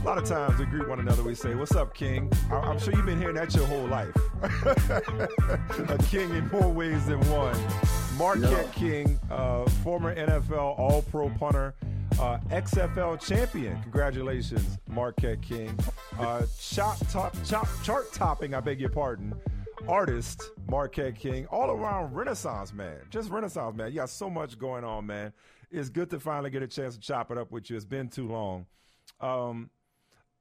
A lot of times we greet one another. We say, "What's up, King?" I- am sure you've been hearing that your whole life. a king in more ways than one. Marquette Yeah. King, uh, former NFL All-Pro punter, uh, XFL champion. Congratulations, Marquette King. Uh, chop top, chop, chart topping. I beg your pardon. Artist Marquette King, all around Renaissance man, just Renaissance man. You got so much going on, man. It's good to finally get a chance to chop it up with you. It's been too long. Um,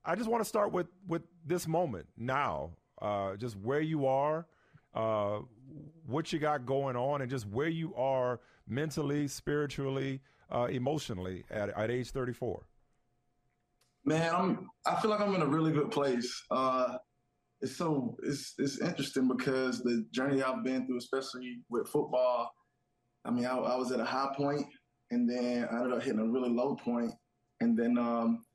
I just want to start with with this moment now, uh, just where you are, uh, what you got going on, and just where you are mentally, spiritually, uh, emotionally at at age 34. Man, I'm. I feel like I'm in a really good place. Uh, it's so it's it's interesting because the journey I've been through, especially with football. I mean, I, I was at a high point, and then I ended up hitting a really low point, and then um,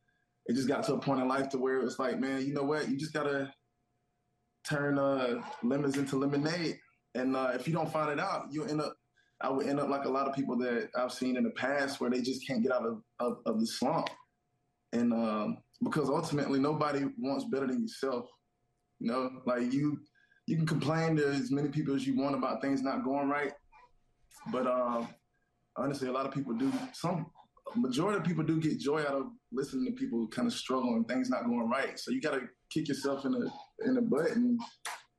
it just got to a point in life to where it was like, man, you know what? You just gotta turn uh, lemons into lemonade, and uh, if you don't find it out, you end up. I would end up like a lot of people that I've seen in the past, where they just can't get out of, of, of the slump and um, because ultimately nobody wants better than yourself. You know, like you, you can complain to as many people as you want about things not going right, but um, honestly, a lot of people do. Some majority of people do get joy out of listening to people kind of struggle and things not going right. So you got to kick yourself in the in the butt and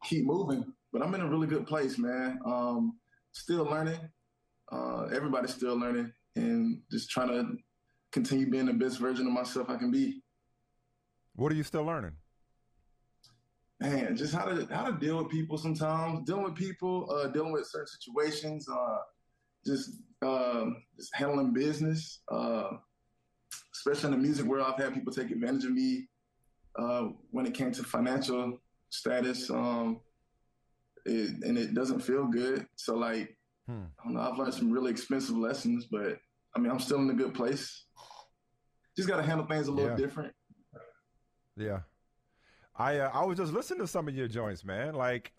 keep moving. But I'm in a really good place, man. Um, still learning. Uh, everybody's still learning, and just trying to continue being the best version of myself I can be. What are you still learning? Man, just how to how to deal with people sometimes, dealing with people, uh, dealing with certain situations, uh, just um, just handling business, uh, especially in the music world. I've had people take advantage of me uh, when it came to financial status, um, it, and it doesn't feel good. So like, Hmm. I don't know. I've learned some really expensive lessons, but I mean, I'm still in a good place. Just got to handle things a little Yeah. different. Yeah, I uh, I was just listening to some of your joints, man. Like,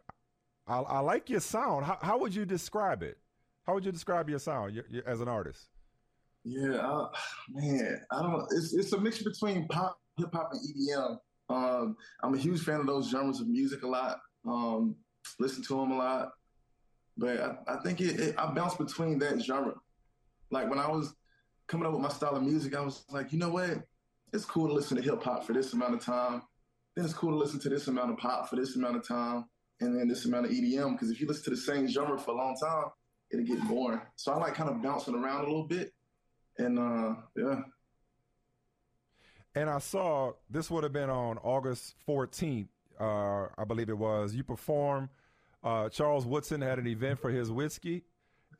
I, I like your sound. How, how would you describe it? How would you describe your sound your, your, as an artist? Yeah, uh, man, I don't. It's it's a mixture between pop, hip hop, and EDM. Um, I'm a huge fan of those genres of music a lot. Um, listen to them a lot, but I, I think it, it, I bounce between that genre. Like when I was coming up with my style of music, I was like, you know what? It's cool to listen to hip hop for this amount of time. Then it's cool to listen to this amount of pop for this amount of time, and then this amount of EDM. Because if you listen to the same genre for a long time, it'll get boring. So I like kind of bouncing around a little bit. And uh, yeah, And I saw this would have been on August 14th, uh, I believe it was. You performed. Uh, Charles Woodson had an event for his whiskey,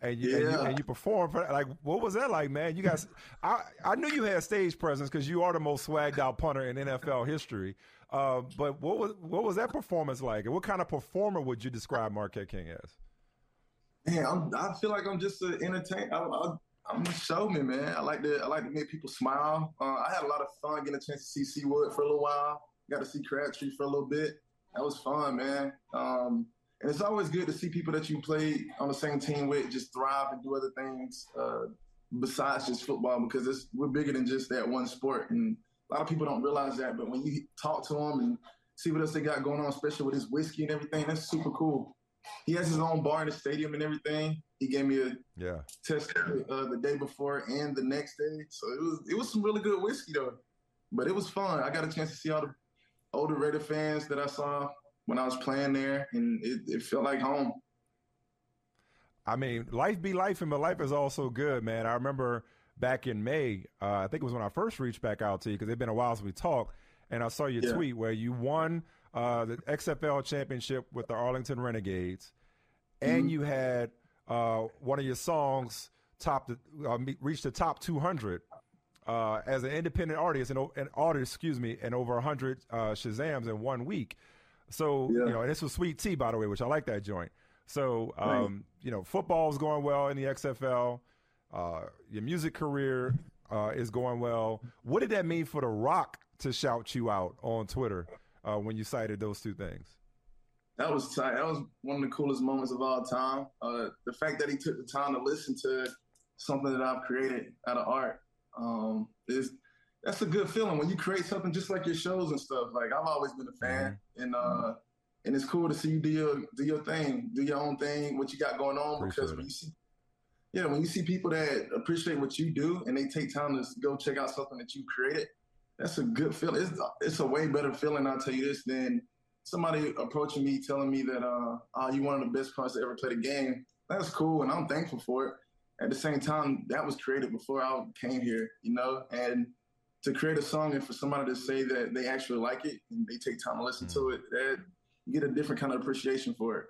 and you, and you, Yeah. and you performed. For, like, what was that like, man? You guys, I I knew you had stage presence because you are the most swagged out punter in NFL history. Uh, but what was what was that performance like, and what kind of performer would you describe Marquette King as? Man, I'm, I feel like I'm just an entertainer. I, I'm a showman, man. I like to I like to make people smile. Uh, I had a lot of fun getting a chance to see C-Wood for a little while. Got to see Crabtree for a little bit. That was fun, man. Um, and it's always good to see people that you play on the same team with just thrive and do other things uh, besides just football because we're bigger than just that one sport. And a lot of people don't realize that. But when you talk to them and see what else they got going on, especially with his whiskey and everything, that's super cool. He has his own bar in the stadium and everything. He gave me a yeah test uh, the day before and the next day, so it was it was some really good whiskey though. But it was fun. I got a chance to see all the older Raider fans that I saw when I was playing there, and it, it felt like home. I mean, life be life, and but life is also good, man. I remember back in May, uh, I think it was when I first reached back out to you because it's been a while since we talked, and I saw your yeah. tweet where you won uh, the XFL championship with the Arlington Renegades, and mm-hmm. you had uh, one of your songs top the, uh, reached the top 200 uh, as an independent artist and an artist, excuse me, and over 100 uh, Shazams in one week. So yeah. you know, and this was Sweet Tea, by the way, which I like that joint. So um, right. you know, football's going well in the XFL. Uh, your music career uh, is going well. What did that mean for The Rock to shout you out on Twitter uh, when you cited those two things? That was tight. That was one of the coolest moments of all time. Uh, the fact that he took the time to listen to something that I've created out of art um, is that's a good feeling when you create something just like your shows and stuff. Like I've always been a fan, mm-hmm. and uh, and it's cool to see you do your do your thing, do your own thing, what you got going on. Appreciate because when you see, yeah, when you see people that appreciate what you do and they take time to go check out something that you created, that's a good feeling. It's it's a way better feeling. I'll tell you this than somebody approaching me telling me that uh, oh, you one of the best players to ever play the game. That's cool, and I'm thankful for it. At the same time, that was created before I came here, you know, and to create a song and for somebody to say that they actually like it and they take time to listen mm-hmm. to it, that you get a different kind of appreciation for it.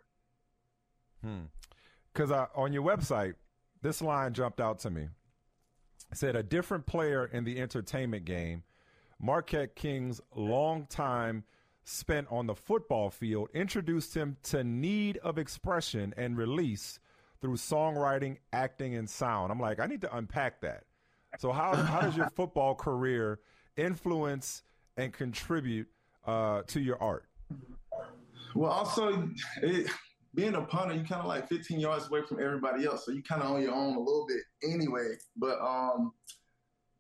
Hmm. Because on your website, this line jumped out to me. It said a different player in the entertainment game. Marquette King's long time spent on the football field introduced him to need of expression and release through songwriting, acting, and sound. I'm like, I need to unpack that. So how how does your football career influence and contribute uh, to your art? Well, also, it, being a punter, you kind of like 15 yards away from everybody else, so you kind of on your own a little bit anyway. But um,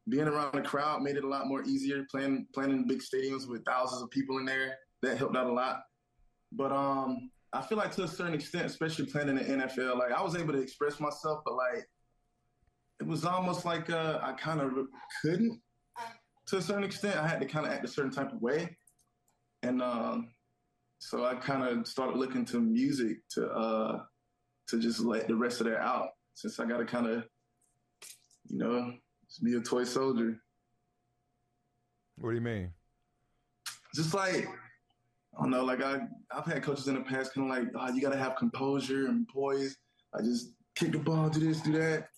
being around the crowd made it a lot more easier. Playing playing in big stadiums with thousands of people in there that helped out a lot. But um, I feel like to a certain extent, especially playing in the NFL, like I was able to express myself, but like it was almost like uh, I kind of couldn't to a certain extent. I had to kind of act a certain type of way, and um, so I kind of started looking to music to uh, to just let the rest of that out. Since I got to kind of, you know, be a toy soldier. What do you mean? Just like I don't know, like I I've had coaches in the past kind of like, oh, you got to have composure and poise. I just kick the ball, do this, do that.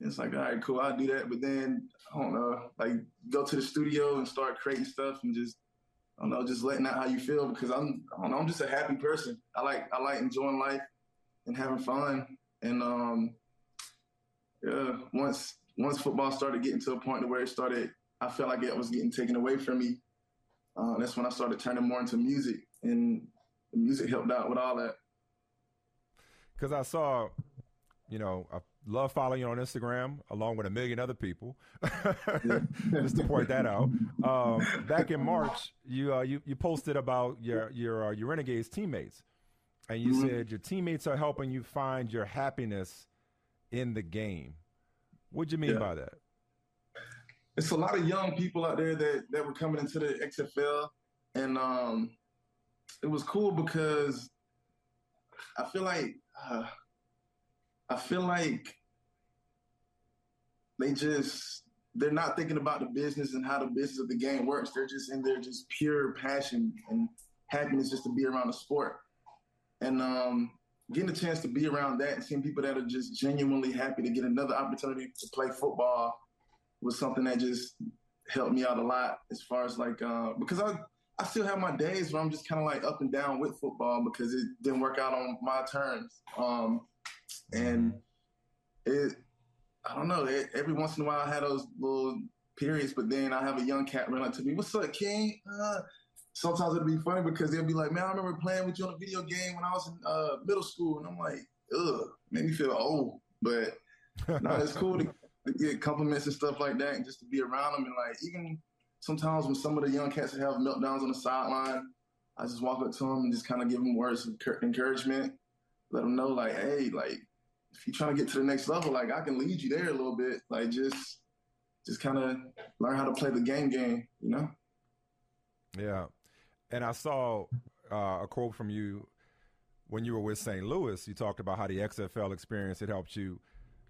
And it's like, all right, cool, I'll do that. But then I don't know, like go to the studio and start creating stuff and just I don't know, just letting out how you feel because I'm I don't know, I'm just a happy person. I like I like enjoying life and having fun. And um yeah, once once football started getting to a point where it started, I felt like it was getting taken away from me uh, that's when I started turning more into music, and the music helped out with all that. Because I saw, you know, I love following you on Instagram along with a million other people. Just to point that out. Um, back in March, you uh, you you posted about your your uh, your Renegades teammates, and you mm-hmm. said your teammates are helping you find your happiness in the game. What do you mean yeah. by that? it's a lot of young people out there that that were coming into the XFL, and um, it was cool because I feel like uh, I feel like they just they're not thinking about the business and how the business of the game works. They're just in there just pure passion and happiness just to be around the sport. And um, getting a chance to be around that and seeing people that are just genuinely happy to get another opportunity to play football was something that just helped me out a lot as far as like uh, because I I still have my days where I'm just kind of like up and down with football because it didn't work out on my terms. Um, and it I don't know. It, every once in a while I had those little periods, but then I have a young cat run up to me. What's up, King? Uh, sometimes it'll be funny because they'll be like, "Man, I remember playing with you on a video game when I was in uh, middle school," and I'm like, "Ugh," made me feel old. But no, it's cool to get compliments and stuff like that, and just to be around them. And like even sometimes when some of the young cats have meltdowns on the sideline, I just walk up to them and just kind of give them words of encouragement. let them know like, hey, like if you're trying to get to the next level, like I can lead you there a little bit. Like just just kind of learn how to play the game game, you know? Yeah. And I saw uh, a quote from you when you were with St. Louis. You talked about how the XFL experience it helped you,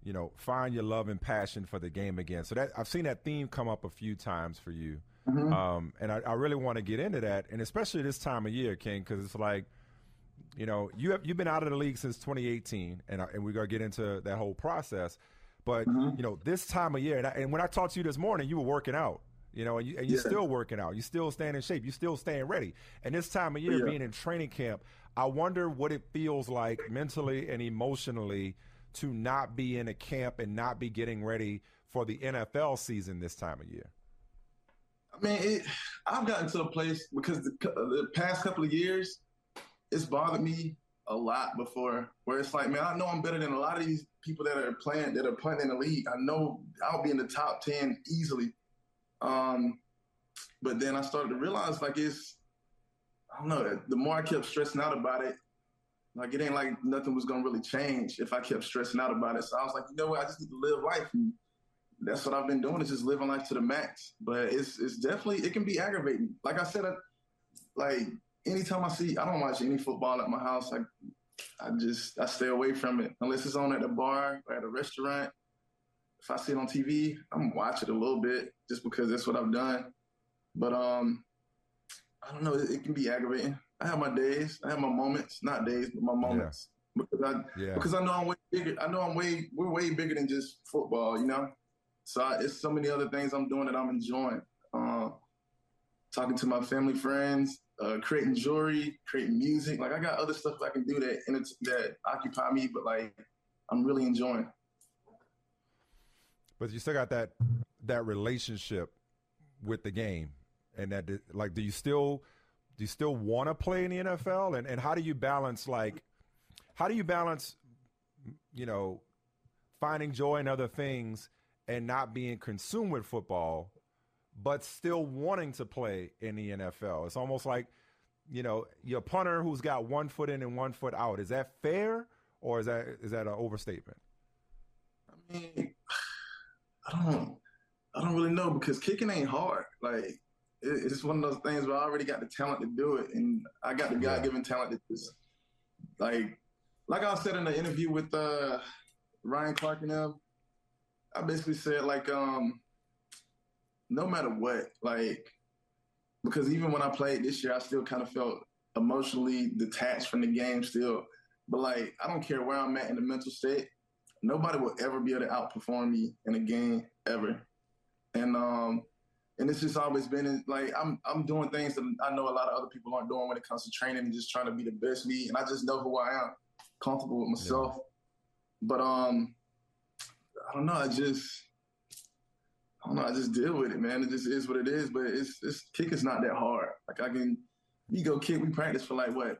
you know, find your love and passion for the game again. So that I've seen that theme come up a few times for you. Mm-hmm. Um, and I, I, really want to get into that, and especially this time of year, King, because it's like, you know, you have you've been out of the league since 2018, and and we're gonna get into that whole process. But mm-hmm. you know, this time of year, and, I, and, when I talked to you this morning, you were working out. You know, and, you, and you're yeah. still working out. You're still staying in shape. You're still staying ready. And this time of year, yeah. being in training camp, I wonder what it feels like mentally and emotionally to not be in a camp and not be getting ready for the NFL season this time of year. I mean, it, I've gotten to a place because the, the past couple of years, it's bothered me a lot before where it's like, man, I know I'm better than a lot of these people that are playing that are playing in the league. I know I'll be in the top ten easily. Um, but then I started to realize like it's I don't know. The more I kept stressing out about it, like it ain't like nothing was gonna really change if I kept stressing out about it. So I was like, you know what? I just need to live life, and that's what I've been doing is just living life to the max. But it's it's definitely it can be aggravating. Like I said, I, like anytime I see, I don't watch any football at my house. I I just I stay away from it unless it's on at a bar or at a restaurant. If I see it on TV, I'm gonna watch it a little bit just because that's what I've done. But um, I don't know. It, it can be aggravating. I have my days. I have my moments. Not days, but my moments. Yeah. Because I yeah. because I know I'm way bigger. I know I'm way we're way bigger than just football. You know. So I, it's so many other things I'm doing that I'm enjoying. Uh, talking to my family, friends, uh, creating jewelry, creating music. Like I got other stuff I can do that and it's that occupy me, but like I'm really enjoying. But you still got that that relationship with the game, and that like, do you still do you still want to play in the NFL? And and how do you balance like how do you balance you know finding joy in other things and not being consumed with football, but still wanting to play in the NFL. It's almost like, you know, your punter who's got one foot in and one foot out. Is that fair, or is that is that an overstatement? I mean, I don't, I don't really know because kicking ain't hard. Like it's one of those things where I already got the talent to do it, and I got the God given talent to just like, like I said in the interview with uh, Ryan Clark and them. I basically said like um no matter what, like because even when I played this year, I still kind of felt emotionally detached from the game still. But like I don't care where I'm at in the mental state, nobody will ever be able to outperform me in a game ever. And um and it's just always been like I'm I'm doing things that I know a lot of other people aren't doing when it comes to training and just trying to be the best me. And I just know who I am, comfortable with myself. Yeah. But um I don't know. I just, I don't know. I just deal with it, man. It just is what it is. But it's, it's is not that hard. Like I can, we go kick. We practice for like what,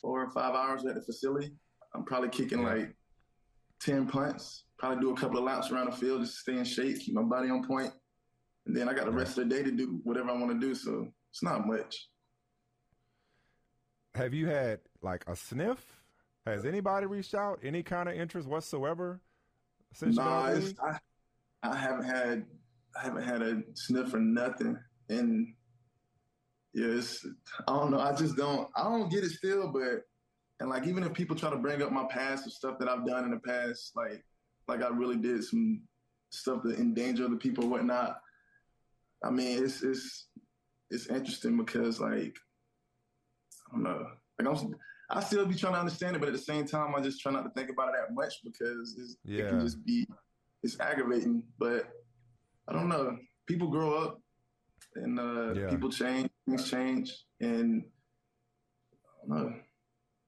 four or five hours at the facility. I'm probably kicking like ten punts. Probably do a couple of laps around the field just to stay in shape, keep my body on point. And then I got the rest of the day to do whatever I want to do. So it's not much. Have you had like a sniff? Has anybody reached out? Any kind of interest whatsoever? Since nah, I, I haven't had I haven't had a sniff or nothing, and yes, I don't know. I just don't. I don't get it still, but and like even if people try to bring up my past or stuff that I've done in the past, like like I really did some stuff to endanger other people, or whatnot. I mean, it's it's it's interesting because like I don't know, like I'm I still be trying to understand it, but at the same time, I just try not to think about it that much because yeah. it can just be it's aggravating. But I don't know. People grow up, and uh, yeah. people change. Things change, and I don't know.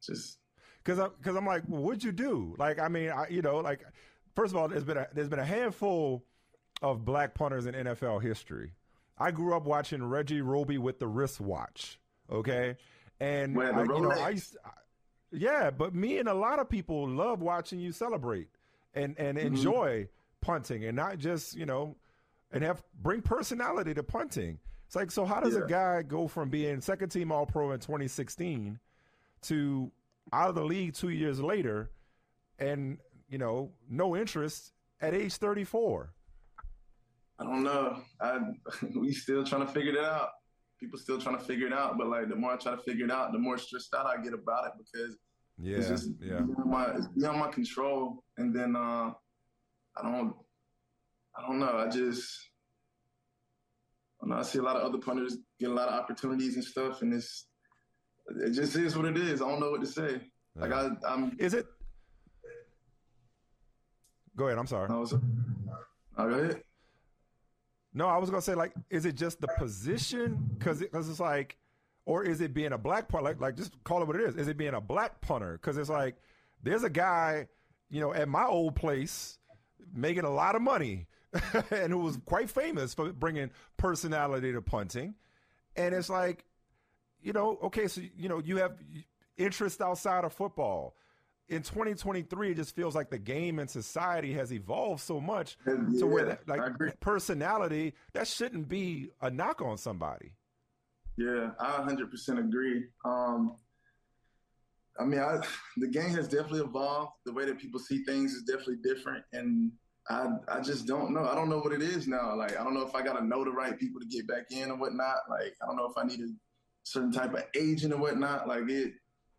Just because I'm because I'm like, well, what'd you do? Like, I mean, I, you know, like first of all, there's been a, there's been a handful of black punters in NFL history. I grew up watching Reggie Roby with the wristwatch. Okay, and I, you know, I used, yeah, but me and a lot of people love watching you celebrate and and mm-hmm. enjoy punting and not just you know and have bring personality to punting. It's like so how does yeah. a guy go from being second team All Pro in 2016 to out of the league two years later, and you know, no interest at age 34? I don't know. I we still trying to figure it out. People still trying to figure it out, but like the more I try to figure it out, the more stressed out I get about it because yeah, it's just yeah. beyond my it's beyond my control. And then uh, I don't I don't know. I just I, know, I see a lot of other punters get a lot of opportunities and stuff, and it's it just is what it is. I don't know what to say. Like I, I'm. Is it? Go ahead. I'm sorry. I was, oh, go ahead. No, I was gonna say like, is it just the position? Because it, cause it's like, or is it being a black punter? Like, like just call it what it is. Is it being a black punter? Because it's like, there's a guy, you know, at my old place making a lot of money, and who was quite famous for bringing personality to punting, and it's like, you know, okay, so you know, you have interest outside of football in 2023, it just feels like the game and society has evolved so much yeah, to where that, like personality that shouldn't be a knock on somebody. Yeah, I 100% agree. Um, I mean, I, the game has definitely evolved. The way that people see things is definitely different, and I I just don't know. I don't know what it is now. Like I don't know if I got to know the right people to get back in or whatnot. Like I don't know if I need a certain type of agent or whatnot. Like it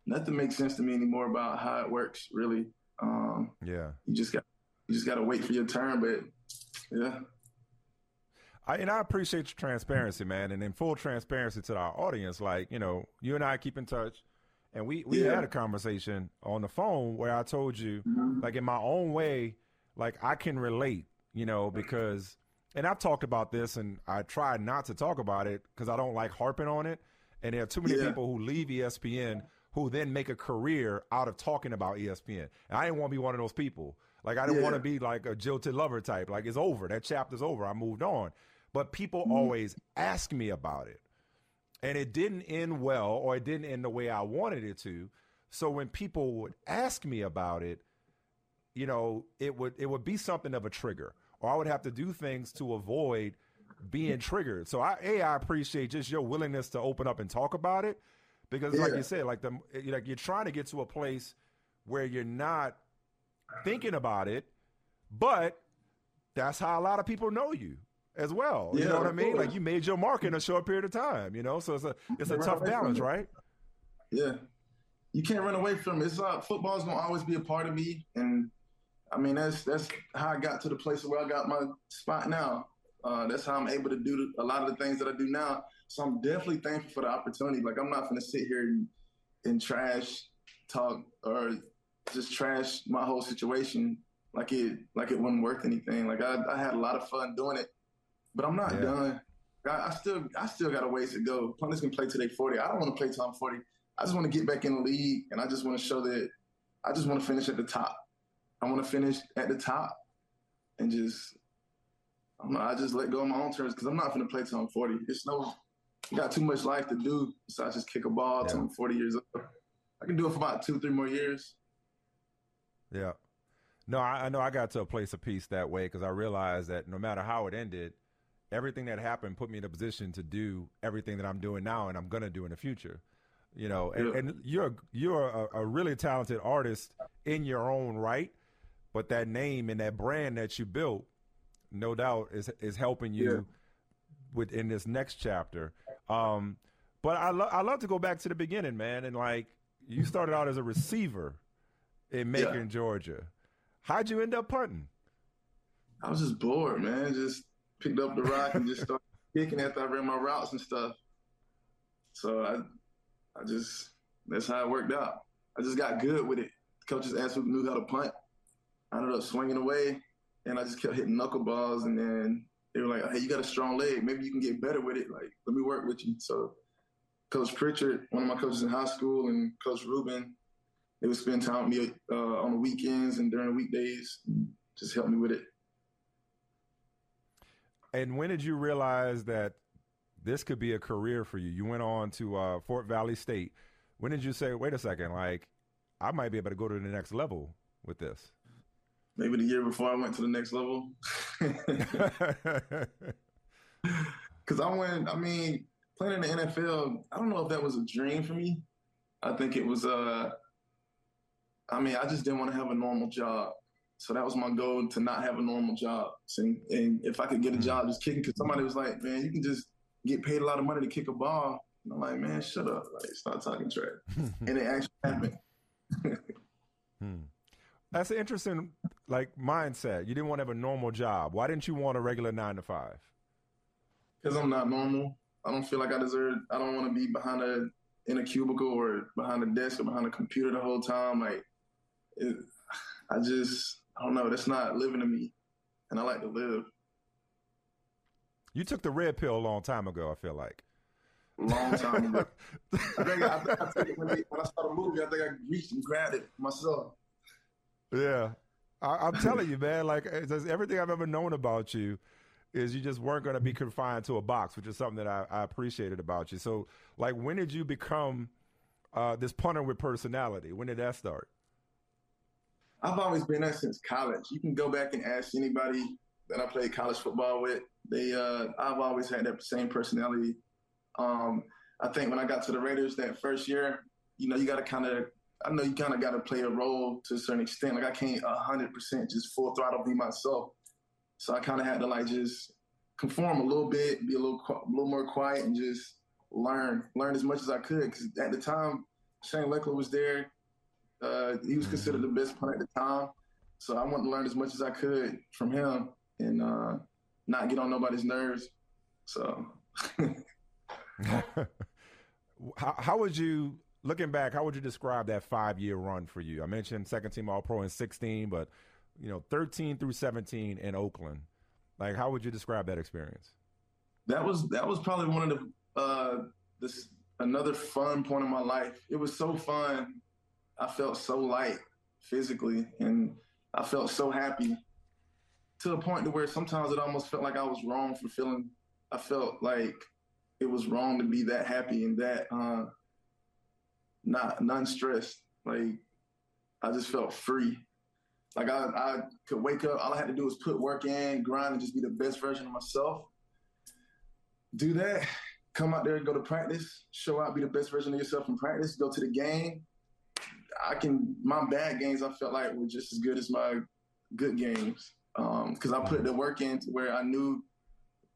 nothing makes sense to me anymore about how it works. Really, um, yeah. You just got you just got to wait for your turn, but yeah. I, and I appreciate your transparency, man, and in full transparency to our audience. Like you know, you and I keep in touch, and we we yeah. had a conversation on the phone where I told you, mm-hmm. like in my own way, like I can relate, you know, because. And I've talked about this, and I try not to talk about it because I don't like harping on it. And there are too many yeah. people who leave ESPN who then make a career out of talking about ESPN. And I didn't want to be one of those people. Like I didn't yeah. want to be like a jilted lover type. Like it's over. That chapter's over. I moved on. But people mm-hmm. always ask me about it. And it didn't end well or it didn't end the way I wanted it to. So when people would ask me about it, you know, it would it would be something of a trigger. Or I would have to do things to avoid being triggered. So I a I appreciate just your willingness to open up and talk about it because yeah. like you said, like the like you're trying to get to a place where you're not thinking about it, but that's how a lot of people know you as well. Yeah, you know what I mean? Like you made your mark in a short period of time, you know? So it's a it's a tough balance, right? Yeah. You can't run away from it. It's uh, football's gonna always be a part of me. And I mean that's that's how I got to the place where I got my spot now. Uh, that's how I'm able to do a lot of the things that I do now so I'm definitely thankful for the opportunity. Like I'm not going to sit here and, and trash talk or just trash my whole situation like it like it wasn't worth anything. Like I, I had a lot of fun doing it, but I'm not yeah. done. I, I, still I still got a ways to go. Punters can play till they 40. I don't want to play till I'm 40. I just want to get back in the league, and I just want to show that I just want to finish at the top. I want to finish at the top, and just I'm, I just let go of my own terms because I'm not going to play till I'm 40. It's no got too much life to do besides just kick a ball yeah. I'm 40 years old. I can do it for about two, three more years. Yeah. No, I, I know I got to a place of peace that way because I realized that no matter how it ended, everything that happened put me in a position to do everything that I'm doing now and I'm gonna do in the future. You know, and, yeah. and you're you're a, a, really talented artist in your own right, but that name and that brand that you built, no doubt, is is helping you yeah. within this next chapter. Um, but I, lo- I love to go back to the beginning, man. And like, you started out as a receiver in Macon, yeah. Georgia. How'd you end up punting? I was just bored, man. Just picked up the rock and just started kicking after I ran my routes and stuff. So I, I just that's how it worked out. I just got good with it. Coaches asked who knew how to punt. I ended up swinging away, and I just kept hitting knuckleballs, and then they were like, "Hey, you got a strong leg. Maybe you can get better with it. Like, let me work with you." So, Coach Pritchard, one of my coaches in high school, and Coach Ruben, they would spend time with me uh, on the weekends and during the weekdays, just help me with it. And when did you realize that this could be a career for you? You went on to uh, Fort Valley State. When did you say, "Wait a second, like, I might be able to go to the next level with this"? Maybe the year before I went to the next level. Because I went, I mean, playing in the NFL, I don't know if that was a dream for me. I think it was, uh, I mean, I just didn't want to have a normal job. So that was my goal to not have a normal job. So, and if I could get a job just kicking, because somebody was like, man, you can just get paid a lot of money to kick a ball. And I'm like, man, shut up. Like, stop talking trash. and it actually happened. hmm. That's an interesting like mindset. You didn't want to have a normal job. Why didn't you want a regular nine to five? Because I'm not normal. I don't feel like I deserve. I don't want to be behind a in a cubicle or behind a desk or behind a computer the whole time. Like, it, I just I don't know. That's not living to me, and I like to live. You took the red pill a long time ago. I feel like. Long time ago. I think I, I, I when, they, when I saw the movie, I think I reached and grabbed it myself. Yeah, I, am telling you, man. Like everything I've ever known about you is you just weren't going to be confined to a box, which is something that I, I, appreciated about you. So, like, when did you become uh, this punter with personality? When did that start? I've always been that since college. You can go back and ask anybody that I played college football with. They, uh, I've always had that same personality. Um, I think when I got to the Raiders that first year, you know, you got to kind of, I know you kind of got to play a role to a certain extent. Like I can't hundred percent just full throttle be myself. So I kind of had to like just conform a little bit, be a little, a little more quiet, and just learn, learn as much as I could. Because at the time, Shane Lechler was there. Uh, he was considered the best punter at the time. So I wanted to learn as much as I could from him and uh, not get on nobody's nerves. So. how, how would you, looking back, how would you describe that five year run for you? I mentioned second team All Pro in 16, but you know, 13 through 17 in Oakland. Like, how would you describe that experience? That was that was probably one of the uh, this another fun point in my life. It was so fun. I felt so light physically, and I felt so happy to the point to where sometimes it almost felt like I was wrong for feeling. I felt like it was wrong to be that happy and that uh, not non stressed. Like I just felt free. Like I, I could wake up, all I had to do was put work in, grind, and just be the best version of myself. Do that, come out there and go to practice, show out, be the best version of yourself in practice, go to the game. I can my bad games I felt like were just as good as my good games. because um, I put the work in to where I knew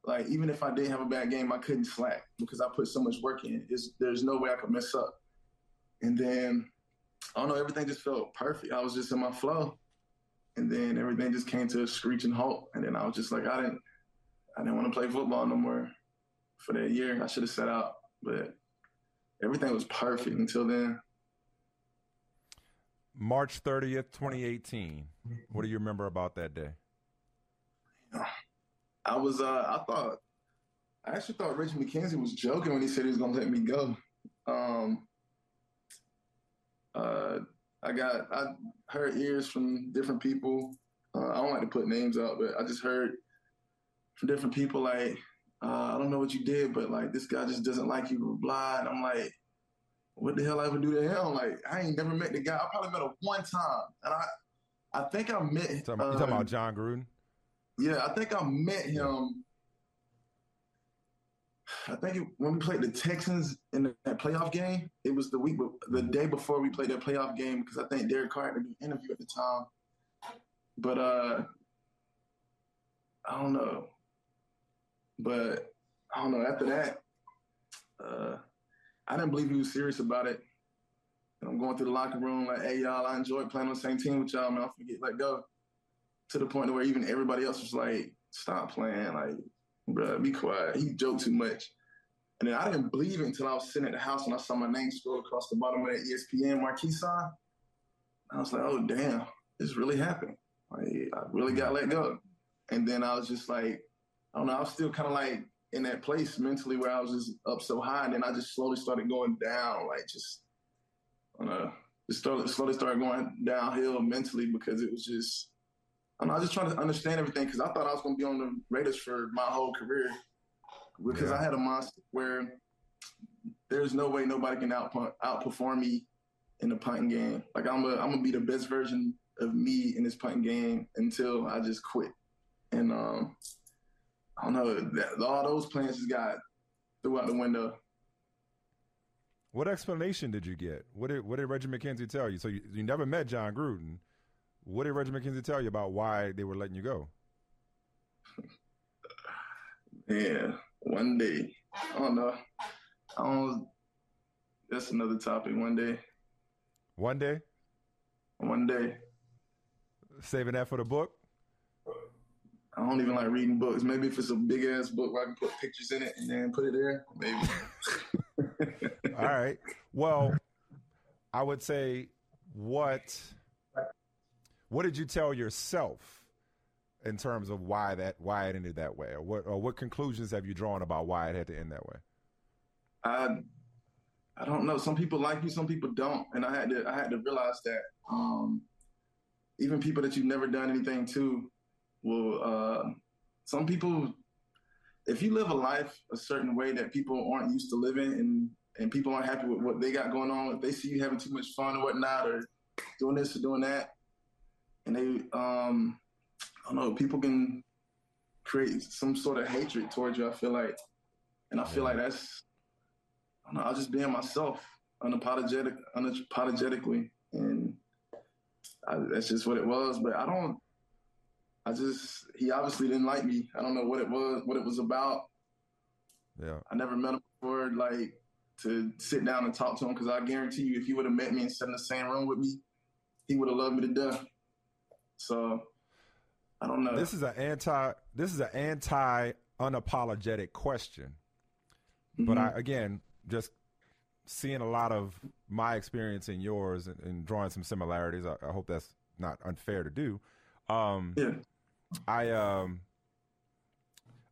like even if I didn't have a bad game, I couldn't slack because I put so much work in. It's, there's no way I could mess up. And then I don't know, everything just felt perfect. I was just in my flow and then everything just came to a screeching halt. And then I was just like, I didn't, I didn't want to play football no more for that year. I should have set out, but everything was perfect until then. March 30th, 2018. What do you remember about that day? I was, uh, I thought, I actually thought Rich McKenzie was joking when he said he was going to let me go. Um, uh, I got I heard ears from different people. Uh, I don't like to put names out, but I just heard from different people like, uh, I don't know what you did, but like this guy just doesn't like you, blah. And I'm like, what the hell I ever do to him? Like I ain't never met the guy. I probably met him one time, and I I think I met. You talking, you talking about Jon Gruden? Yeah, I think I met him I think it, when we played the Texans in the, that playoff game, it was the week, the day before we played that playoff game because I think Derek Carr had to do an interview at the time. But uh, I don't know. But I don't know. After that, uh, I didn't believe he was serious about it. And I'm going through the locker room like, "Hey y'all, I enjoyed playing on the same team with y'all, man. I forget let go." To the point where even everybody else was like, "Stop playing!" Like bro, be quiet. He joked too much. And then I didn't believe it until I was sitting at the house and I saw my name scroll across the bottom of that ESPN marquee sign. I was like, oh, damn, this really happened. Like, I really got let go. And then I was just like, I don't know, I was still kind of like in that place mentally where I was just up so high. And then I just slowly started going down, like just, I don't know, just started, slowly started going downhill mentally because it was just, I'm, I was just trying to understand everything because I thought I was going to be on the Raiders for my whole career because yeah. I had a monster where there's no way nobody can out outperform me in the punting game. Like I'm a, I'm gonna be the best version of me in this punting game until I just quit. And um, I don't know, that, all those plans just got threw out the window. What explanation did you get? What did what did Reggie McKenzie tell you? So you, you never met Jon Gruden. What did Reggie McKenzie tell you about why they were letting you go? Yeah, one day. I don't know. I don't. That's another topic. One day. One day. One day. Saving that for the book. I don't even like reading books. Maybe if it's a big ass book where I can put pictures in it and then put it there, maybe. All right. Well, I would say what what did you tell yourself in terms of why that why it ended that way, or what or what conclusions have you drawn about why it had to end that way? I I don't know. Some people like you, some people don't, and I had to I had to realize that. Um, even people that you've never done anything to will. Uh, some people, if you live a life a certain way that people aren't used to living, and and people aren't happy with what they got going on, if they see you having too much fun or whatnot, or doing this or doing that, and they, um, I don't know, people can create some sort of hatred towards you. I feel like, and I feel like that's, I don't know, I was just being myself, unapologetic, unapologetically, and I, that's just what it was. But I don't. I just he obviously didn't like me. I don't know what it was, what it was about. Yeah. I never met him before, like to sit down and talk to him because I guarantee you, if he would have met me and sat in the same room with me, he would have loved me to death. So I don't know. This is an anti. This is an anti unapologetic question. Mm-hmm. But I again just seeing a lot of my experience and yours and, and drawing some similarities. I, I, hope that's not unfair to do. Um, yeah. I um,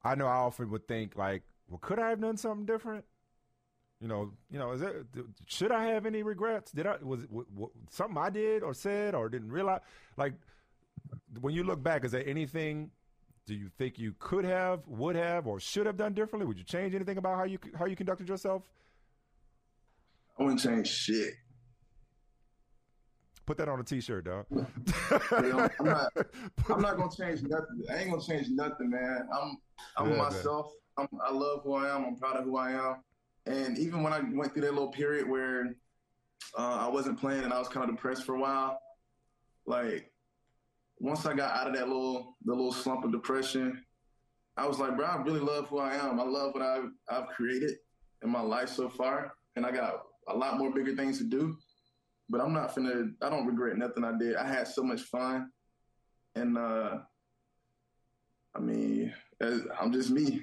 I know I often would think like, well, could I have done something different? You know, you know, is it should I have any regrets? Did I was it something I did or said or didn't realize? Like, when you look back, is there anything? Do you think you could have, would have, or should have done differently? Would you change anything about how you how you conducted yourself? I wouldn't change shit. Put that on a t-shirt, dog. I'm not. I'm not gonna change nothing. I ain't gonna change nothing, man. I'm. I'm yeah, myself. I'm, I love who I am. I'm proud of who I am. And even when I went through that little period where uh, I wasn't playing and I was kind of depressed for a while, like once I got out of that little the little slump of depression, I was like, bro, I really love who I am. I love what I've I've created in my life so far, and I got a lot more bigger things to do. But I'm not finna. I don't regret nothing I did. I had so much fun, and uh, I mean, I'm just me.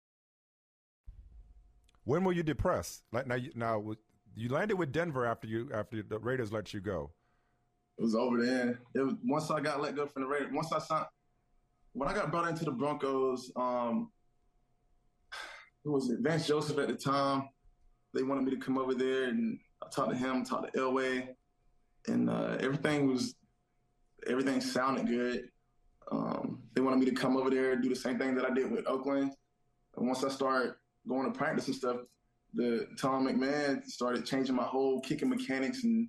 When were you depressed? Like now, you, now you landed with Denver after you after the Raiders let you go. It was over there. It was once I got let go from the Raiders. Once I signed, when I got brought into the Broncos, um, who was it? Vance Joseph at the time. They wanted me to come over there, and I talked to him, talked to Elway, and uh, everything was everything sounded good. Um, they wanted me to come over there and do the same thing that I did with Oakland. And once I started going to practice and stuff, the Tom McMahon started changing my whole kicking mechanics, and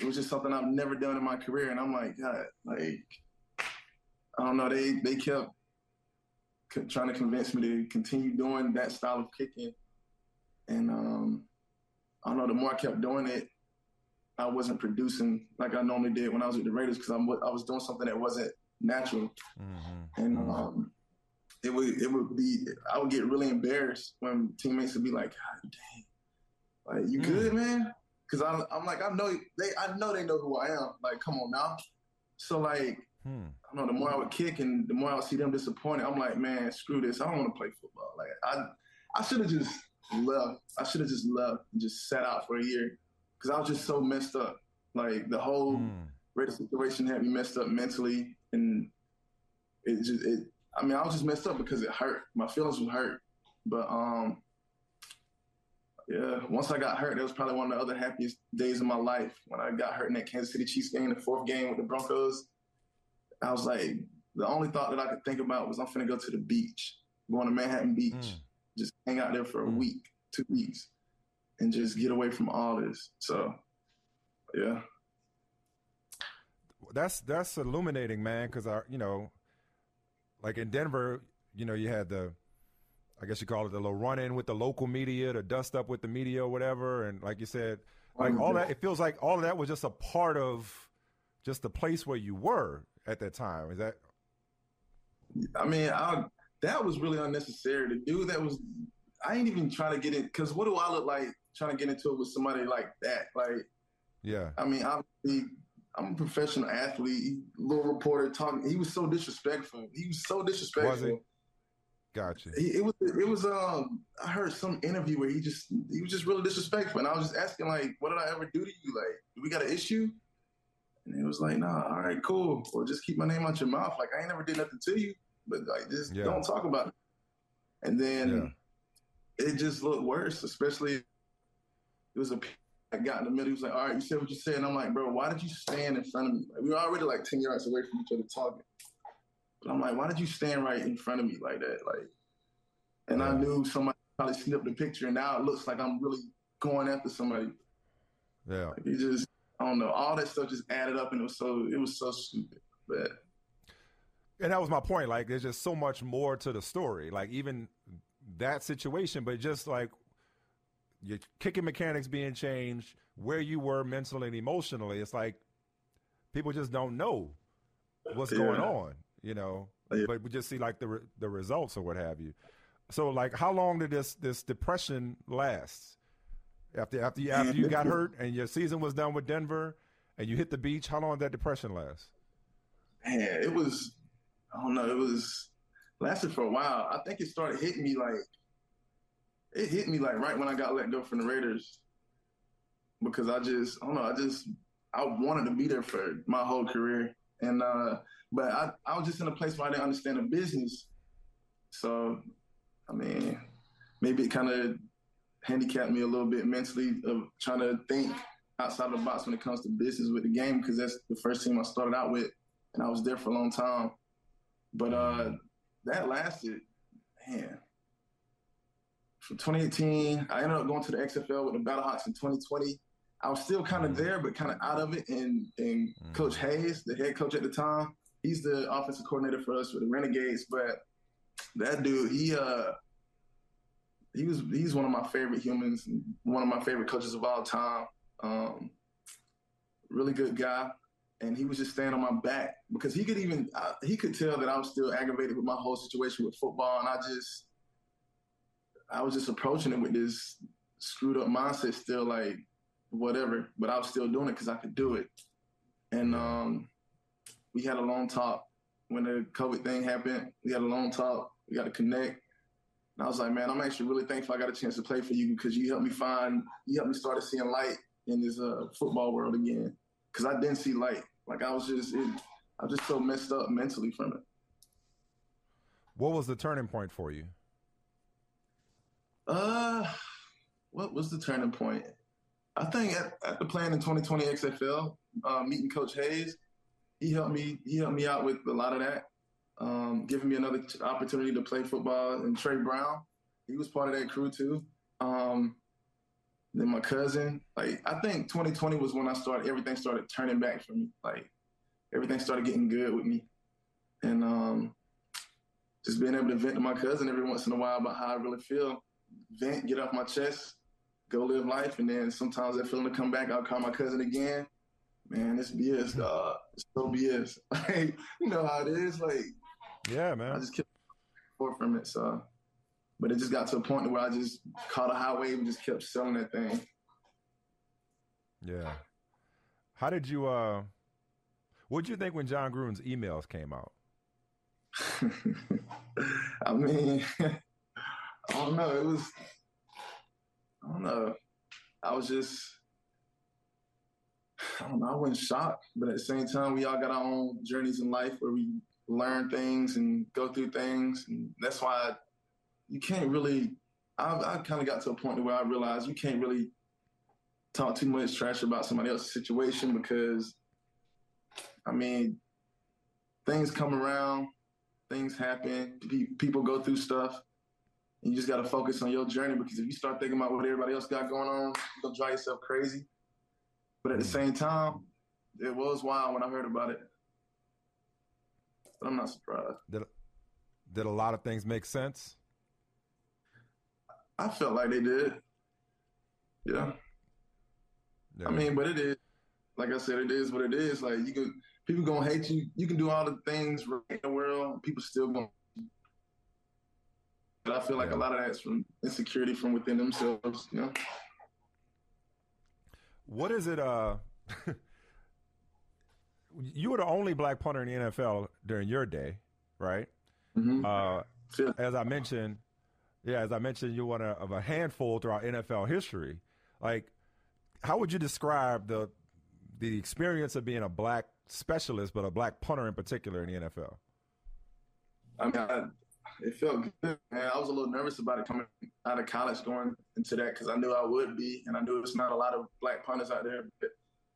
it was just something I've never done in my career. And I'm like, God, like I don't know. They they kept trying to convince me to continue doing that style of kicking. And um, I don't know, the more I kept doing it, I wasn't producing like I normally did when I was with the Raiders because I was doing something that wasn't natural. Mm-hmm. And mm-hmm. um, it would it would be I would get really embarrassed when teammates would be like, God dang, Like, you mm. good, man? Because I'm, I'm like, I know they, I know they know who I am. Like, come on now. So like, hmm. I know the more I would kick and the more I would see them disappointed, I'm like, man, screw this. I don't want to play football. Like, I, I should have just left. I should have just left and just sat out for a year because I was just so messed up. Like the whole mm. Raider situation had me messed up mentally, and it just it. I mean, I was just messed up because it hurt. My feelings were hurt, but um, yeah. Once I got hurt, that was probably one of the other happiest days of my life when I got hurt in that Kansas City Chiefs game, the fourth game with the Broncos. I was like, the only thought that I could think about was I'm finna go to the beach, going to Manhattan Beach, mm. just hang out there for a mm. week, two weeks, and just get away from all this. So, yeah. That's that's illuminating, man. Because I, you know, like in Denver, you know, you had the, I guess you call it the little run in with the local media, the dust up with the media or whatever, and like you said, like all that. It feels like all of that was just a part of just the place where you were at that time. Is that? I mean, I, that was really unnecessary. The dude that was, I ain't even trying to get in because what do I look like trying to get into it with somebody like that? Like, yeah. I mean, obviously, I'm a professional athlete. Little reporter talking. He was so disrespectful. He was so disrespectful. Was he? Gotcha. He, it was. It was. Um. I heard some interview where he just. He was just really disrespectful, and I was just asking like, "What did I ever do to you? Like, do we got an issue?" And he was like, "Nah. All right, cool. Well, just keep my name out your mouth. Like, I ain't never did nothing to you, but like, just yeah. don't talk about it." And then yeah. it just looked worse, especially. It was a I got in the middle. He was like, all right, you said what you said. And I'm like, bro, why did you stand in front of me? Like, we were already like 10 yards away from each other talking. But I'm like, why did you stand right in front of me like that? Like, and I knew somebody probably snipped the picture, and now it looks like I'm really going after somebody. Yeah. Like, it just, I don't know. All that stuff just added up, and it was so, it was so stupid. But. And that was my point. Like, there's just so much more to the story. Like, even that situation, but just like your kicking mechanics being changed, where you were mentally and emotionally. It's like people just don't know what's yeah. going on, you know. Yeah. But we just see like the re- the results or what have you. So like, how long did this this depression last? After after you, after you got hurt and your season was done with Denver, and you hit the beach, how long did that depression last? Man, it was I don't know. It was lasted for a while. I think it started hitting me like it hit me like right when I got let go from the Raiders because I just I don't know I just I wanted to be there for my whole career. And uh but I I was just in a place where I didn't understand the business. So I mean maybe it kind of handicapped me a little bit mentally of trying to think outside of the box when it comes to business with the game because that's the first team I started out with and I was there for a long time. But uh that lasted man from 2018. I ended up going to the XFL with the Battlehawks in 2020. I was still kind of mm. there, but kind of out of it. And, and mm. Coach Hayes, the head coach at the time, he's the offensive coordinator for us for the Renegades. But that dude, he uh, he was he's one of my favorite humans, one of my favorite coaches of all time. Um, really good guy, and he was just staying on my back because he could even uh, he could tell that I was still aggravated with my whole situation with football, and I just I was just approaching it with this screwed up mindset, still like whatever, but I was still doing it because I could do it. And um, we had a long talk when the COVID thing happened. We had a long talk. We got to connect. And I was like, man, I'm actually really thankful I got a chance to play for you because you helped me find, you helped me start seeing light in this uh, football world again. Because I didn't see light. Like I was just, it, I was just so messed up mentally from it. What was the turning point for you? Uh, what was the turning point? I think at, the plan in 2020 XFL, uh, meeting Coach Hayes, he helped me. He helped me out with a lot of that, um, giving me another t- opportunity to play football. And Trey Brown, he was part of that crew too. Um, then my cousin, like I think 2020 was when I started. Everything started turning back for me. Like everything started getting good with me, and um, just being able to vent to my cousin every once in a while about how I really feel vent, get off my chest, go live life, and then sometimes that feeling to come back, I'll call my cousin again. Man, it's BS, dog. It's so BS. Like, you know how it is. Like, yeah, man. I just kept forth from it. So, but it just got to a point where I just caught a high wave and just kept selling that thing. Yeah. How did you? uh What did you think when Jon Gruden's emails came out? I mean, I don't know. It was. I don't know. I was just. I don't know. I wasn't shocked, but at the same time, we all got our own journeys in life where we learn things and go through things, and that's why you can't really. I, I kind of got to a point where I realized you can't really talk too much trash about somebody else's situation because, I mean, things come around, things happen, people go through stuff. And you just got to focus on your journey because if you start thinking about what everybody else got going on, you'll drive yourself crazy. But at the mm-hmm. same time, it was wild when I heard about it. But I'm not surprised. Did, did a lot of things make sense? I felt like they did. Yeah. yeah. I mean, but it is, like I said, it is what it is. Like you can, people gonna hate you. You can do all the things right in the world, people still gonna. But I feel like yeah. a lot of that's from insecurity from within themselves. You know. What is it? Uh, you were the only black punter in the NFL during your day, right? Mm-hmm. Uh, as I mentioned, yeah, as I mentioned, you're one of a handful throughout NFL history. Like, how would you describe the the experience of being a black specialist, but a black punter in particular in the NFL? I mean, it felt good, man. I was a little nervous about it coming out of college, going into that because I knew I would be, and I knew it's not a lot of black punters out there. But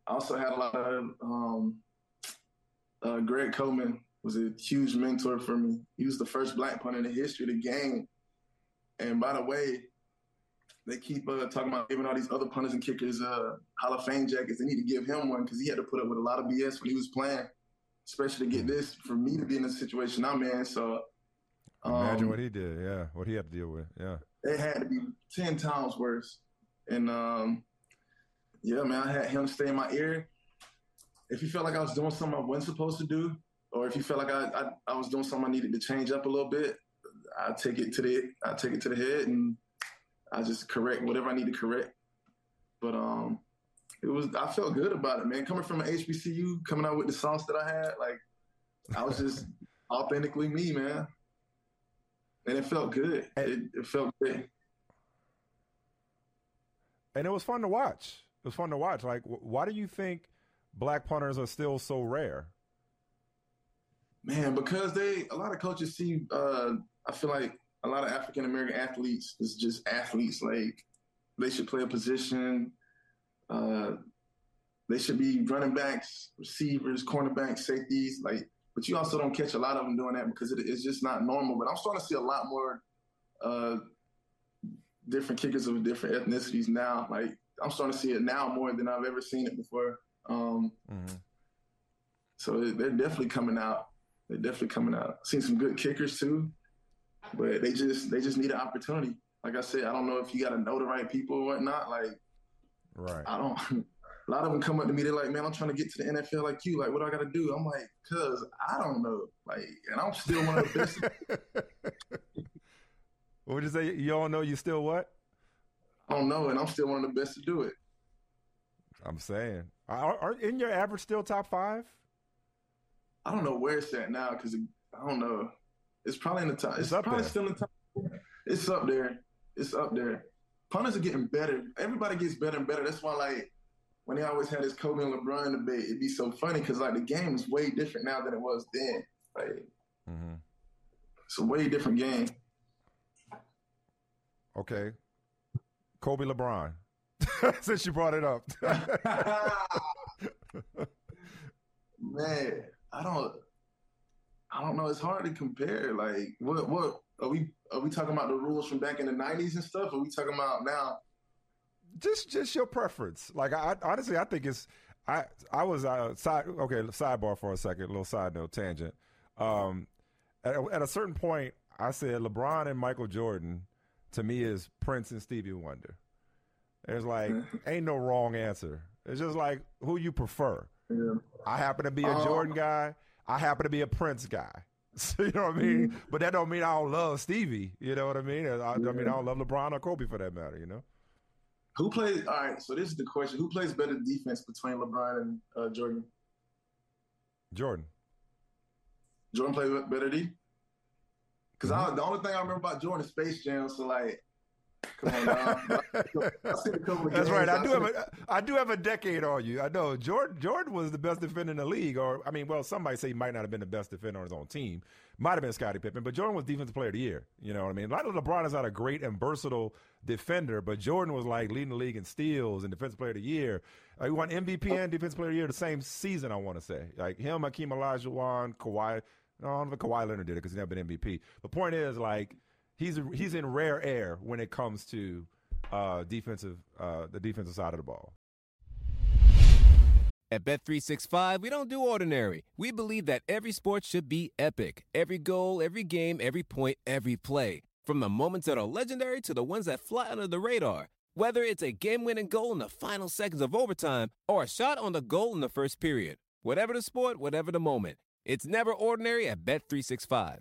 I also had a lot of um, uh, Greg Coleman was a huge mentor for me. He was the first black punter in the history of the game. And by the way, they keep uh, talking about giving all these other punters and kickers uh, Hall of Fame jackets. They need to give him one because he had to put up with a lot of BS when he was playing, especially to get this for me to be in the situation I'm in. So um, imagine what he did. Yeah, what he had to deal with. Yeah, it had to be ten times worse. And um, yeah, man, I had him stay in my ear. If he felt like I was doing something I wasn't supposed to do, or if he felt like I, I, I was doing something I needed to change up a little bit, I take it to the I take it to the head and I just correct whatever I need to correct. But um, it was I felt good about it, man. Coming from an HBCU, coming out with the sauce that I had, like I was just authentically me, man. And it felt good. It, it felt good. And it was fun to watch. It was fun to watch. Like, why do you think black punters are still so rare? Man, because they a lot of coaches see. Uh, I feel like a lot of African American athletes is just athletes. Like they should play a position. Uh, they should be running backs, receivers, cornerbacks, safeties. Like, but you also don't catch a lot of them doing that because it, it's just not normal. But I'm starting to see a lot more uh, different kickers of different ethnicities now. Like I'm starting to see it now more than I've ever seen it before. Um, mm-hmm. So they're definitely coming out. They're definitely coming out. Seen some good kickers too, but they just they just need an opportunity. Like I said, I don't know if you got to know the right people or whatnot. Like, right? I don't. A lot of them come up to me. They're like, "Man, I'm trying to get to the NFL like you. Like, what do I got to do?" I'm like, "Cause I don't know. Like, and I'm still one of the best." what would you say? You don't know? You still what? I don't know, and I'm still one of the best to do it. I'm saying, are, are in your average still top five? I don't know where it's at now because I don't know. It's probably in the top. It's, it's probably there. still in the top. It's up there. It's up there. Punters are getting better. Everybody gets better and better. That's why, like, when they always had this Kobe and LeBron debate, it'd be so funny because like the game is way different now than it was then. Like, mm-hmm. it's a way different game. Okay, Kobe LeBron. Since you brought it up, man, I don't, I don't know. It's hard to compare. Like, what, what are we? Are we talking about the rules from back in the '90s and stuff? Or are we talking about now? Just, just your preference. Like, I honestly, I think it's. I, I was uh, side. Okay, sidebar for a second. A little side note tangent. Um, at, at a certain point, I said LeBron and Michael Jordan to me is Prince and Stevie Wonder. There's like ain't no wrong answer. It's just like who you prefer. Yeah. I happen to be a uh, Jordan guy. I happen to be a Prince guy. So, you know what I mean? Mm-hmm. But that don't mean I don't love Stevie. You know what I mean? I, yeah. I mean I don't love LeBron or Kobe for that matter. You know. Who plays? All right, so this is the question: Who plays better defense between LeBron and uh, Jordan? Jordan. Jordan played better D. Because mm-hmm. the only thing I remember about Jordan is Space Jam. So like, come on now. That's right. I, do have a I do have a decade on you. I know Jordan Jordan was the best defender in the league, or I mean, well, somebody say he might not have been the best defender on his own team. Might have been Scottie Pippen, but Jordan was defensive player of the year. You know what I mean? A lot of LeBron is not a great and versatile defender, but Jordan was like leading the league in steals and defensive player of the year. Uh, he won MVP and defensive player of the year the same season. I want to say like him, Hakeem Olajuwon, Kawhi. No, I don't know if Kawhi Leonard did it because he's never been MVP. The point is, like, he's he's in rare air when it comes to uh, defensive uh, the defensive side of the ball. At Bet365, we don't do ordinary. We believe that every sport should be epic. Every goal, every game, every point, every play. From the moments that are legendary to the ones that fly under the radar. Whether it's a game-winning goal in the final seconds of overtime or a shot on the goal in the first period. Whatever the sport, whatever the moment. It's never ordinary at Bet365.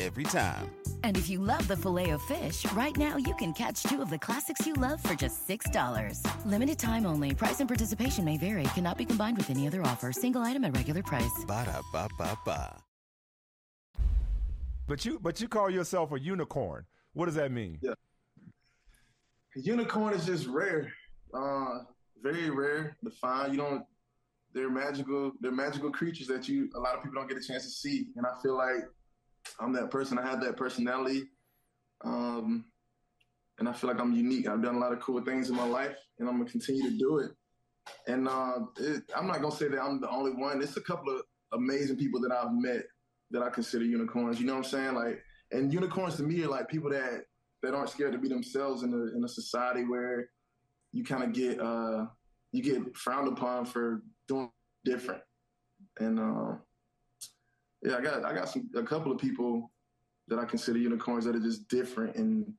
every time. And if you love the Filet-O-Fish, right now you can catch two of the classics you love for just $6. Limited time only. Price and participation may vary. Cannot be combined with any other offer. Single item at regular price. Ba da ba ba ba. But you, but you call yourself a unicorn. What does that mean? Yeah. A unicorn is just rare, uh, very rare to find. You don't. They're magical. They're magical creatures that you a lot of people don't get a chance to see. And I feel like I'm that person. I have that personality. Um, and I feel like I'm unique. I've done a lot of cool things in my life, and I'm gonna continue to do it. And uh, it, I'm not gonna say that I'm the only one. It's a couple of amazing people that I've met that I consider unicorns. You know what I'm saying? Like, and unicorns to me are like people that that aren't scared to be themselves in a in a society where you kind of get uh, you get frowned upon for doing different. And uh, yeah, I got I got some a couple of people that I consider unicorns that are just different and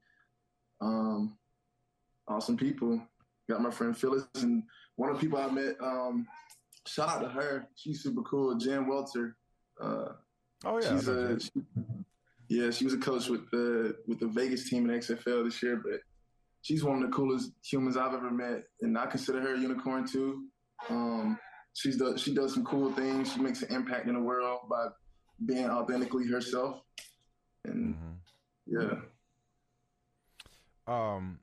um, awesome people. Got my friend Phyllis and one of the people I met. Um, shout out to her. She's super cool. Jen Welter. Uh, oh yeah, she's a, she, yeah. She was a coach with the with the Vegas team in XFL this year, but she's one of the coolest humans I've ever met, and I consider her a unicorn too. Um, she's the, she does some cool things. She makes an impact in the world by being authentically herself. And mm-hmm. yeah. Um,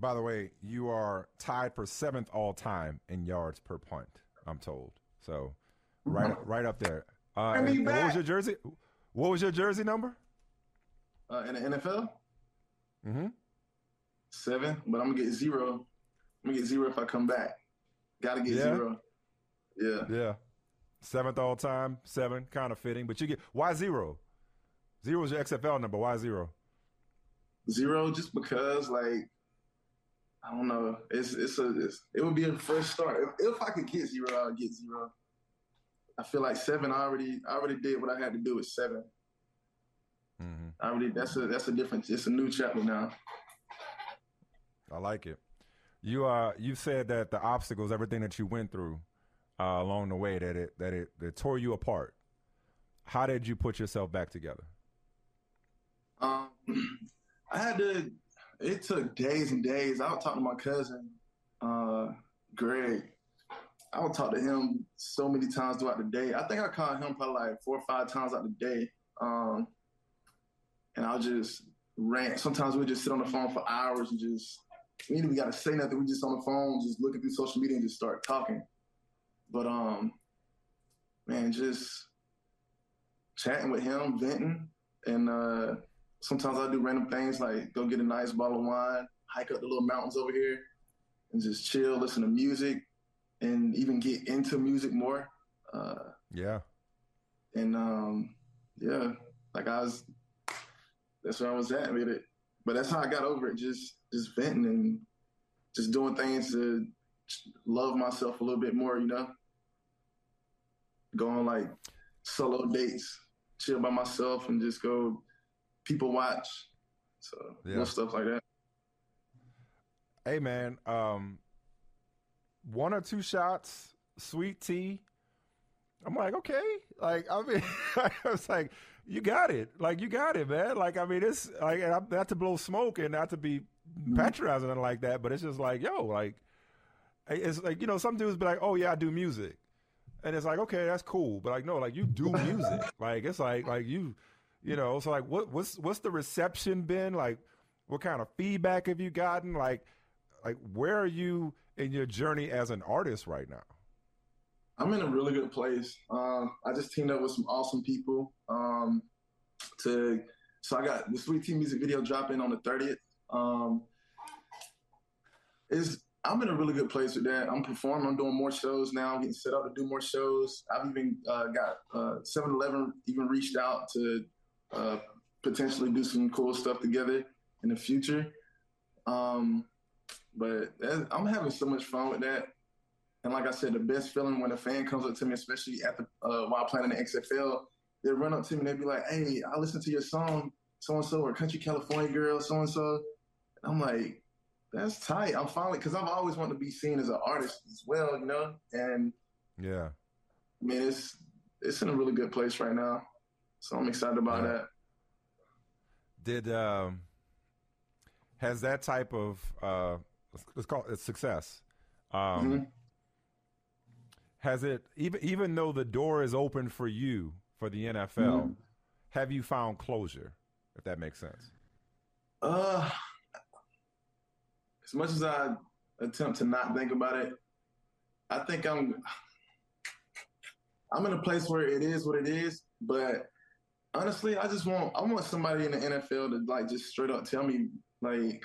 by the way, you are tied for seventh all time in yards per punt. I'm told. So, right, mm-hmm. right up there. Uh, what was your jersey? What was your jersey number? Uh, in the NFL. Mm-hmm. Seven, but I'm gonna get zero. I'm gonna get zero if I come back. Got to get yeah. zero. Yeah. Yeah. Seventh all time, seven, kind of fitting. But you get why zero? Zero is your XFL number. Why zero? Zero, just because like I don't know. It's it's a it's, it would be a fresh start. If, if I could get zero, I'd get zero. I feel like seven. I already I already did what I had to do with 7 mm-hmm. I already that's a that's a different. It's a new chapter now. I like it. You uh you said that the obstacles, everything that you went through, uh, along the way that it that it that tore you apart. How did you put yourself back together? Um, I had to. It took days and days. I would talk to my cousin, uh, Greg. I would talk to him so many times throughout the day. I think I called him probably like four or five times out the day. Um, and I'll just rant. Sometimes we just sit on the phone for hours and just we ain't even got to say nothing. We just on the phone, just looking through social media and just start talking. But um, man, just chatting with him, venting, and uh, sometimes I do random things like go get a nice bottle of wine, hike up the little mountains over here, and just chill, listen to music, and even get into music more. Uh, yeah. And um, yeah, like I was, that's where I was at with it. But that's how I got over it. Just just venting and just doing things to love myself a little bit more, you know. Go on like solo dates, chill by myself, and just go people watch. So yeah. stuff like that. Hey man, um, one or two shots, sweet tea. I'm like, okay, like I mean, I was like, you got it, like you got it, man. Like I mean, it's like not to blow smoke and not to be mm-hmm. patronizing like that, but it's just like, yo, like it's like you know, some dudes be like, oh yeah, I do music, and it's like, okay, that's cool, but like no, like you do music, like it's like like you, you know, so like what what's what's the reception been like? What kind of feedback have you gotten? Like, like where are you in your journey as an artist right now? I'm in a really good place. Um, I just teamed up with some awesome people. Um, to so I got the Sweet Tea music video dropping on the 30th. Um, is I'm in a really good place with that. I'm performing. I'm doing more shows now. I'm getting set up to do more shows. I've even uh, got uh, 7-Eleven even reached out to uh, potentially do some cool stuff together in the future. Um, but I'm having so much fun with that. And like I said, the best feeling when a fan comes up to me, especially at the uh, while playing in the XFL, they run up to me and they be like, "Hey, I listened to your song, so and so, or Country California Girl, so and so." I'm like, "That's tight." I'm finally because I've always wanted to be seen as an artist as well, you know. And yeah, I mean, it's it's in a really good place right now, so I'm excited about yeah. that. Did um, has that type of uh, let's call it success? Um, mm-hmm has it even even though the door is open for you for the NFL, mm-hmm. have you found closure? If that makes sense. Uh, as much as I attempt to not think about it, I think I'm I'm in a place where it is what it is. But honestly, I just want I want somebody in the NFL to like just straight up tell me like,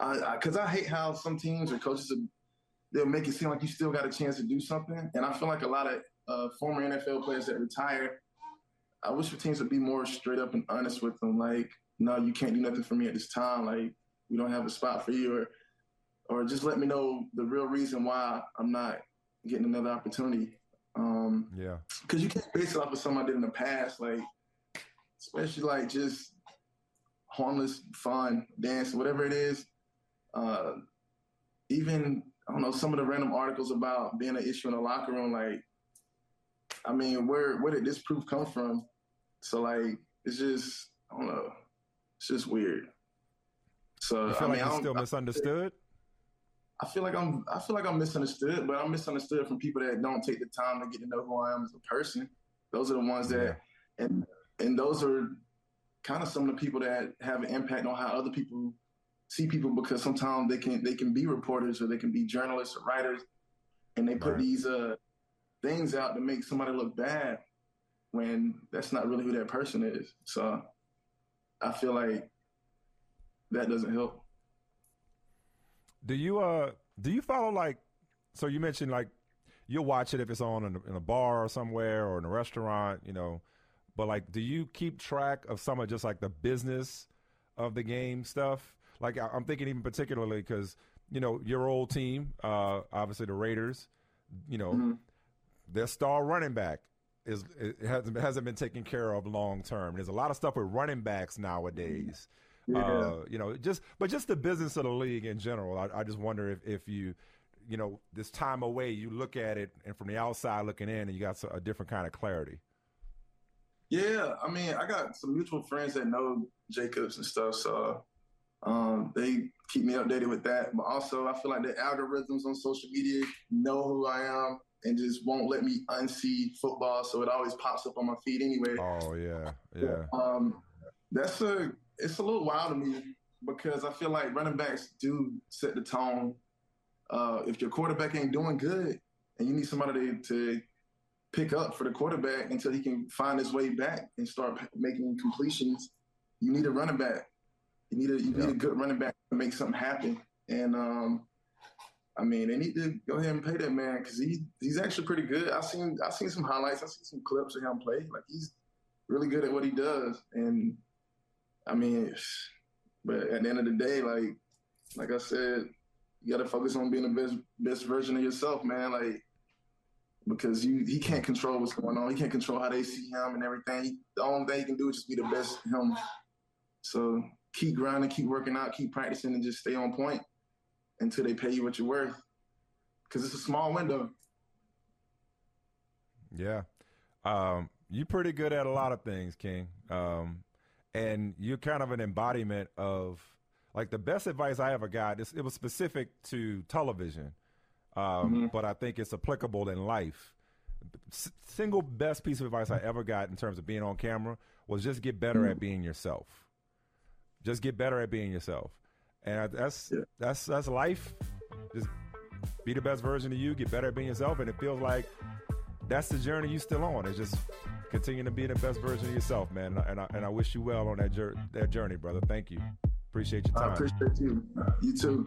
I I, I, hate how some teams or coaches they'll make it seem like you still got a chance to do something. And I feel like a lot of uh, former NFL players that retire, I wish the teams would be more straight up and honest with them. Like, no, you can't do nothing for me at this time. Like, we don't have a spot for you, or or just let me know the real reason why I'm not getting another opportunity. Um, yeah, because you can't base it off of something I did in the past, like especially like just harmless fun, dance, whatever it is. Uh, even I don't know, some of the random articles about being an issue in the locker room, like, I mean, where where did this proof come from? So like, it's just I don't know, it's just weird. So you feel I mean, like you're still misunderstood. I feel like I'm I feel like I'm misunderstood, but I'm misunderstood from people that don't take the time to get to know who I am as a person. Those are the ones that yeah. and and those are kind of some of the people that have an impact on how other people see people because sometimes they can they can be reporters or they can be journalists or writers, and they put right. these uh, things out to make somebody look bad when that's not really who that person is. So I feel like that doesn't help. Do you uh do you follow like so you mentioned like you'll watch it if it's on in a, in a bar or somewhere or in a restaurant, you know, but like do you keep track of some of just like the business of the game stuff? like I'm thinking even particularly because you know your old team, uh, obviously the Raiders, you know, mm-hmm. their star running back is it hasn't hasn't been taken care of long term. There's a lot of stuff with running backs nowadays. Yeah. Uh, you know, just but just the business of the league in general. I, I just wonder if if you you know this time away you look at it and from the outside looking in and you got a different kind of clarity. Yeah, I mean, I got some mutual friends that know Jacobs and stuff, so um, they keep me updated with that. But also, I feel like the algorithms on social media know who I am and just won't let me unsee football. So it always pops up on my feed anyway. Oh yeah, yeah. Um, that's a it's a little wild to me because I feel like running backs do set the tone. Uh, if your quarterback ain't doing good and you need somebody to, to pick up for the quarterback until he can find his way back and start making completions, you need a running back. You need a you need a good running back to make something happen. And um, I mean, they need to go ahead and pay that man because he he's actually pretty good. I've seen I've seen some highlights. I've seen some clips of him play. Like he's really good at what he does. And I mean, but at the end of the day, like like I said, you got to focus on being the best best version of yourself, man. Like because you he can't control what's going on. He can't control how they see him and everything. The only thing he can do is just be the best him. So keep grinding, keep working out, keep practicing, and just stay on point until they pay you what you're worth. Because it's a small window. Yeah. Um, you're pretty good at a lot of things, King. Um, and you're kind of an embodiment of like the best advice I ever got. It was specific to television, um, mm-hmm. but I think it's applicable in life. S- single best piece of advice I ever got in terms of being on camera was just get better mm-hmm. at being yourself. Just get better at being yourself, and that's yeah. that's that's life. Just be the best version of you. Get better at being yourself, and it feels like that's the journey you're still on. It's just continue to be the best version of yourself, man. And I, and I wish you well on that, jur- that journey, brother. Thank you. Appreciate your time. I appreciate you. You too.